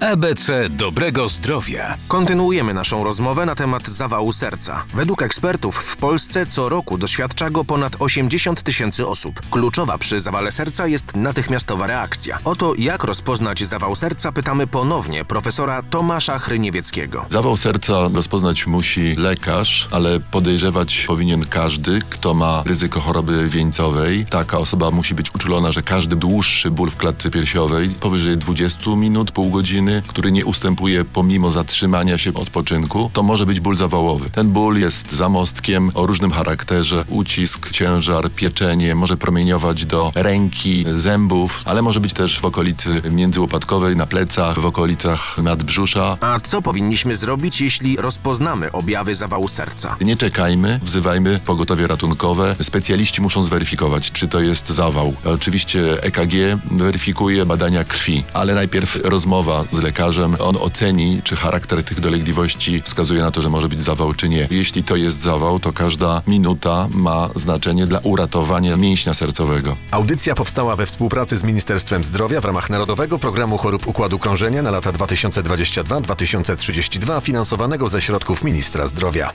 ABC dobrego zdrowia. Kontynuujemy naszą rozmowę na temat zawału serca. Według ekspertów w Polsce co roku doświadcza go ponad 80 tysięcy osób. Kluczowa przy zawale serca jest natychmiastowa reakcja. O to, jak rozpoznać zawał serca, pytamy ponownie profesora Tomasza Chryniewieckiego. Zawał serca rozpoznać musi lekarz, ale podejrzewać powinien każdy, kto ma ryzyko choroby wieńcowej. Taka osoba musi być uczulona, że każdy dłuższy ból w klatce piersiowej powyżej 20 minut, pół godziny, który nie ustępuje pomimo zatrzymania się odpoczynku, to może być ból zawałowy. Ten ból jest zamostkiem o różnym charakterze. Ucisk, ciężar, pieczenie, może promieniować do ręki, zębów, ale może być też w okolicy międzyłopatkowej, na plecach, w okolicach nadbrzusza. A co powinniśmy zrobić, jeśli rozpoznamy objawy zawału serca? Nie czekajmy, wzywajmy pogotowie ratunkowe. Specjaliści muszą zweryfikować, czy to jest zawał. Oczywiście EKG weryfikuje badania krwi, ale najpierw rozmowa z lekarzem. On oceni, czy charakter tych dolegliwości wskazuje na to, że może być zawał, czy nie. Jeśli to jest zawał, to każda minuta ma znaczenie dla uratowania mięśnia sercowego. Audycja powstała we współpracy z Ministerstwem Zdrowia w ramach Narodowego Programu Chorób Układu Krążenia na lata 2022-2032 finansowanego ze środków Ministra Zdrowia.